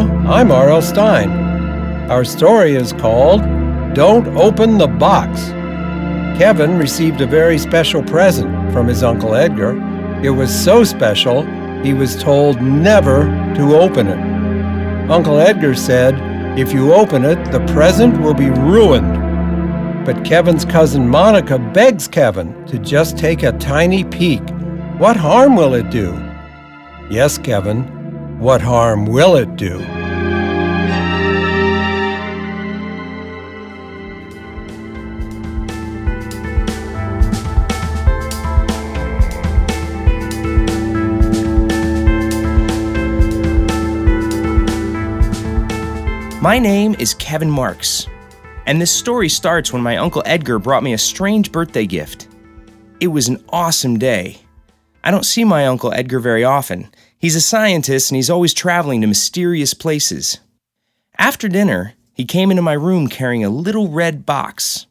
I'm R.L. Stine. Our story is called Don't Open the Box. Kevin received a very special present from his Uncle Edgar. It was so special, he was told never to open it. Uncle Edgar said, If you open it, the present will be ruined. But Kevin's cousin Monica begs Kevin to just take a tiny peek. What harm will it do? Yes, Kevin, what harm will it do? My name is Kevin Marks, and this story starts when my Uncle Edgar brought me a strange birthday gift. It was an awesome day. I don't see my Uncle Edgar very often. He's a scientist and he's always traveling to mysterious places. After dinner, he came into my room carrying a little red box.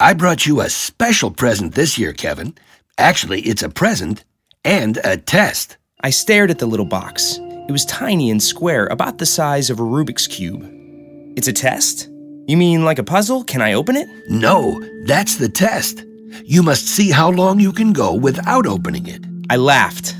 I brought you a special present this year, Kevin. Actually, it's a present and a test. I stared at the little box. It was tiny and square, about the size of a Rubik's Cube. It's a test? You mean like a puzzle? Can I open it? No, that's the test. You must see how long you can go without opening it. I laughed.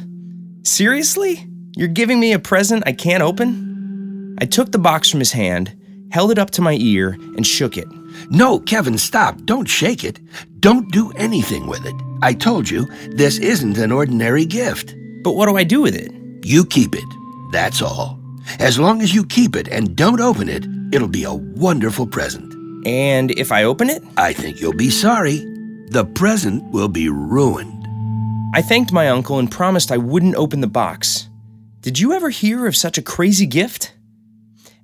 Seriously? You're giving me a present I can't open? I took the box from his hand, held it up to my ear, and shook it. No, Kevin, stop. Don't shake it. Don't do anything with it. I told you, this isn't an ordinary gift. But what do I do with it? You keep it. That's all. As long as you keep it and don't open it, It'll be a wonderful present. And if I open it? I think you'll be sorry. The present will be ruined. I thanked my uncle and promised I wouldn't open the box. Did you ever hear of such a crazy gift?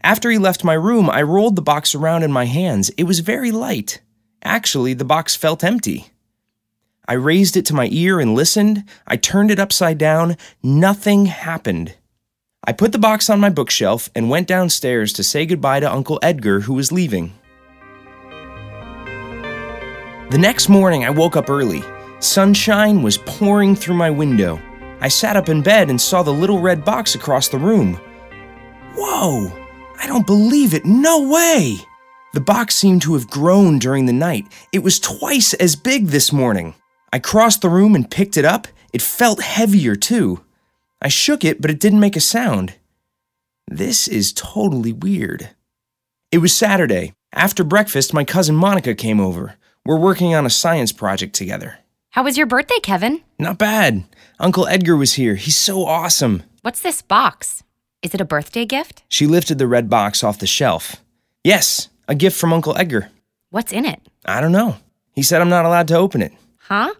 After he left my room, I rolled the box around in my hands. It was very light. Actually, the box felt empty. I raised it to my ear and listened. I turned it upside down. Nothing happened. I put the box on my bookshelf and went downstairs to say goodbye to Uncle Edgar, who was leaving. The next morning, I woke up early. Sunshine was pouring through my window. I sat up in bed and saw the little red box across the room. Whoa! I don't believe it. No way! The box seemed to have grown during the night. It was twice as big this morning. I crossed the room and picked it up. It felt heavier, too. I shook it, but it didn't make a sound. This is totally weird. It was Saturday. After breakfast, my cousin Monica came over. We're working on a science project together. How was your birthday, Kevin? Not bad. Uncle Edgar was here. He's so awesome. What's this box? Is it a birthday gift? She lifted the red box off the shelf. Yes, a gift from Uncle Edgar. What's in it? I don't know. He said I'm not allowed to open it. Huh?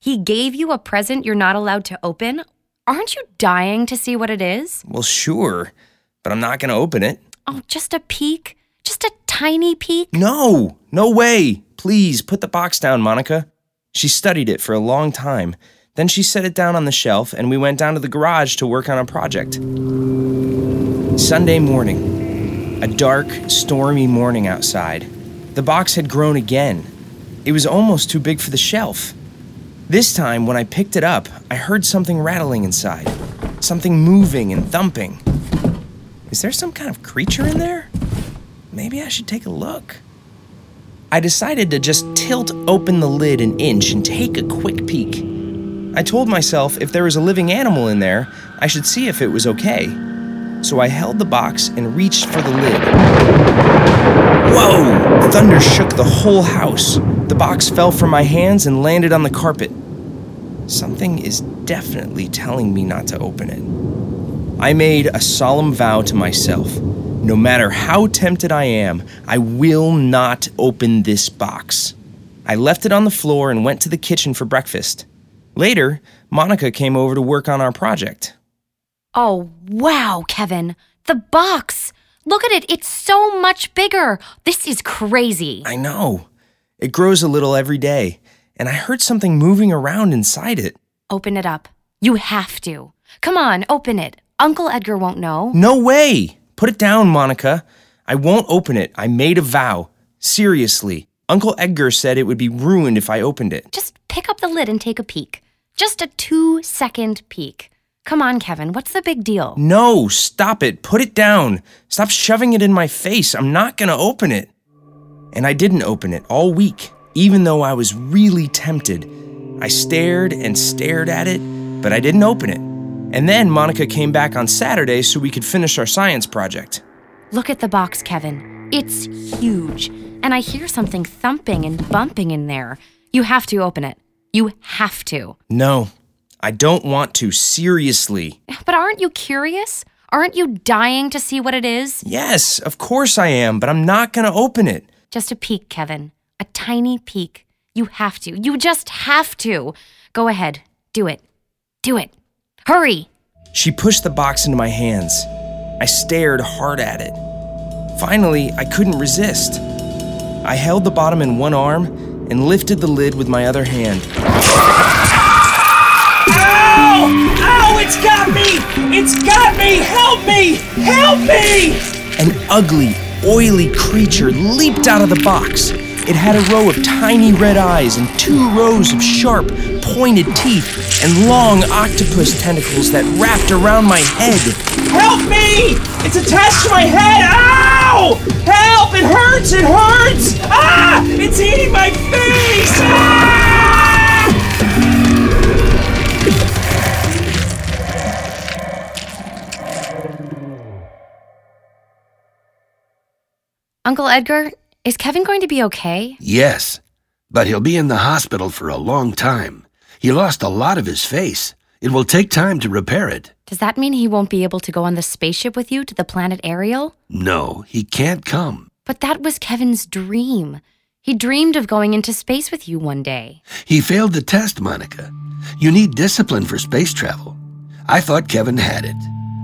He gave you a present you're not allowed to open? Aren't you dying to see what it is? Well, sure, but I'm not going to open it. Oh, just a peek? Just a tiny peek? No, no way. Please put the box down, Monica. She studied it for a long time. Then she set it down on the shelf, and we went down to the garage to work on a project. Sunday morning. A dark, stormy morning outside. The box had grown again. It was almost too big for the shelf. This time, when I picked it up, I heard something rattling inside. Something moving and thumping. Is there some kind of creature in there? Maybe I should take a look. I decided to just tilt open the lid an inch and take a quick peek. I told myself if there was a living animal in there, I should see if it was okay. So I held the box and reached for the lid. Whoa! Thunder shook the whole house. The box fell from my hands and landed on the carpet. Something is definitely telling me not to open it. I made a solemn vow to myself. No matter how tempted I am, I will not open this box. I left it on the floor and went to the kitchen for breakfast. Later, Monica came over to work on our project. Oh, wow, Kevin. The box. Look at it. It's so much bigger. This is crazy. I know. It grows a little every day, and I heard something moving around inside it. Open it up. You have to. Come on, open it. Uncle Edgar won't know. No way! Put it down, Monica. I won't open it. I made a vow. Seriously. Uncle Edgar said it would be ruined if I opened it. Just pick up the lid and take a peek. Just a two second peek. Come on, Kevin, what's the big deal? No, stop it. Put it down. Stop shoving it in my face. I'm not going to open it. And I didn't open it all week, even though I was really tempted. I stared and stared at it, but I didn't open it. And then Monica came back on Saturday so we could finish our science project. Look at the box, Kevin. It's huge. And I hear something thumping and bumping in there. You have to open it. You have to. No, I don't want to, seriously. But aren't you curious? Aren't you dying to see what it is? Yes, of course I am, but I'm not going to open it. Just a peek, Kevin. A tiny peek. You have to. You just have to. Go ahead. Do it. Do it. Hurry! She pushed the box into my hands. I stared hard at it. Finally, I couldn't resist. I held the bottom in one arm and lifted the lid with my other hand. Ow! Ow! It's got me! It's got me! Help me! Help me! An ugly, oily creature leaped out of the box. It had a row of tiny red eyes and two rows of sharp, pointed teeth and long octopus tentacles that wrapped around my head. Help me! It's attached to my head! Ow! Help! It hurts! It hurts! Ah! It's eating my face! Ah! Uncle Edgar, is Kevin going to be okay? Yes, but he'll be in the hospital for a long time. He lost a lot of his face. It will take time to repair it. Does that mean he won't be able to go on the spaceship with you to the planet Ariel? No, he can't come. But that was Kevin's dream. He dreamed of going into space with you one day. He failed the test, Monica. You need discipline for space travel. I thought Kevin had it,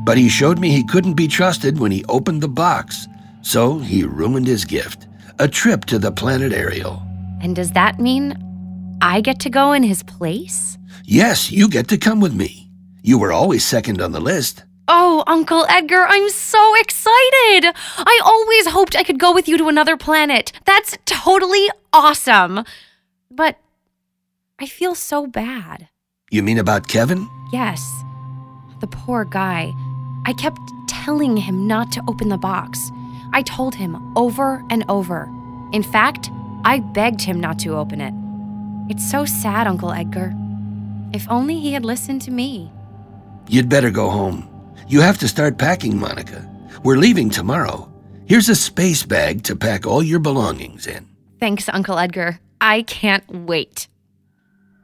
but he showed me he couldn't be trusted when he opened the box. So he ruined his gift a trip to the planet Ariel. And does that mean I get to go in his place? Yes, you get to come with me. You were always second on the list. Oh, Uncle Edgar, I'm so excited! I always hoped I could go with you to another planet. That's totally awesome. But I feel so bad. You mean about Kevin? Yes. The poor guy. I kept telling him not to open the box. I told him over and over. In fact, I begged him not to open it. It's so sad, Uncle Edgar. If only he had listened to me. You'd better go home. You have to start packing, Monica. We're leaving tomorrow. Here's a space bag to pack all your belongings in. Thanks, Uncle Edgar. I can't wait.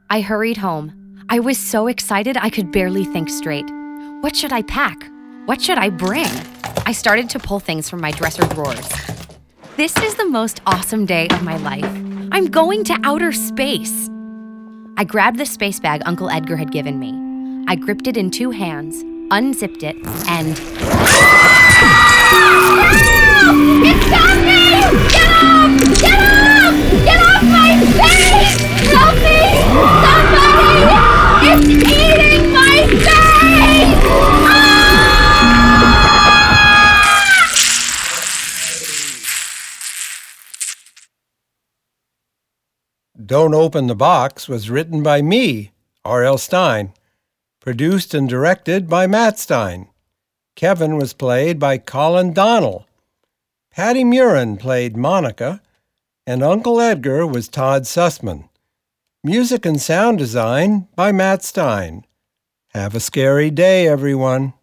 I hurried home. I was so excited I could barely think straight. What should I pack? What should I bring? I started to pull things from my dresser drawers. This is the most awesome day of my life. I'm going to outer space. I grabbed the space bag Uncle Edgar had given me. I gripped it in two hands, unzipped it, and. Ah! It's got me! Get Don't Open the Box was written by me, R.L. Stine, produced and directed by Matt Stine. Kevin was played by Colin Donnell. Patti Murin played Monica, and Uncle Edgar was Todd Susman. Music and sound design by Matt Stine. Have a scary day, everyone.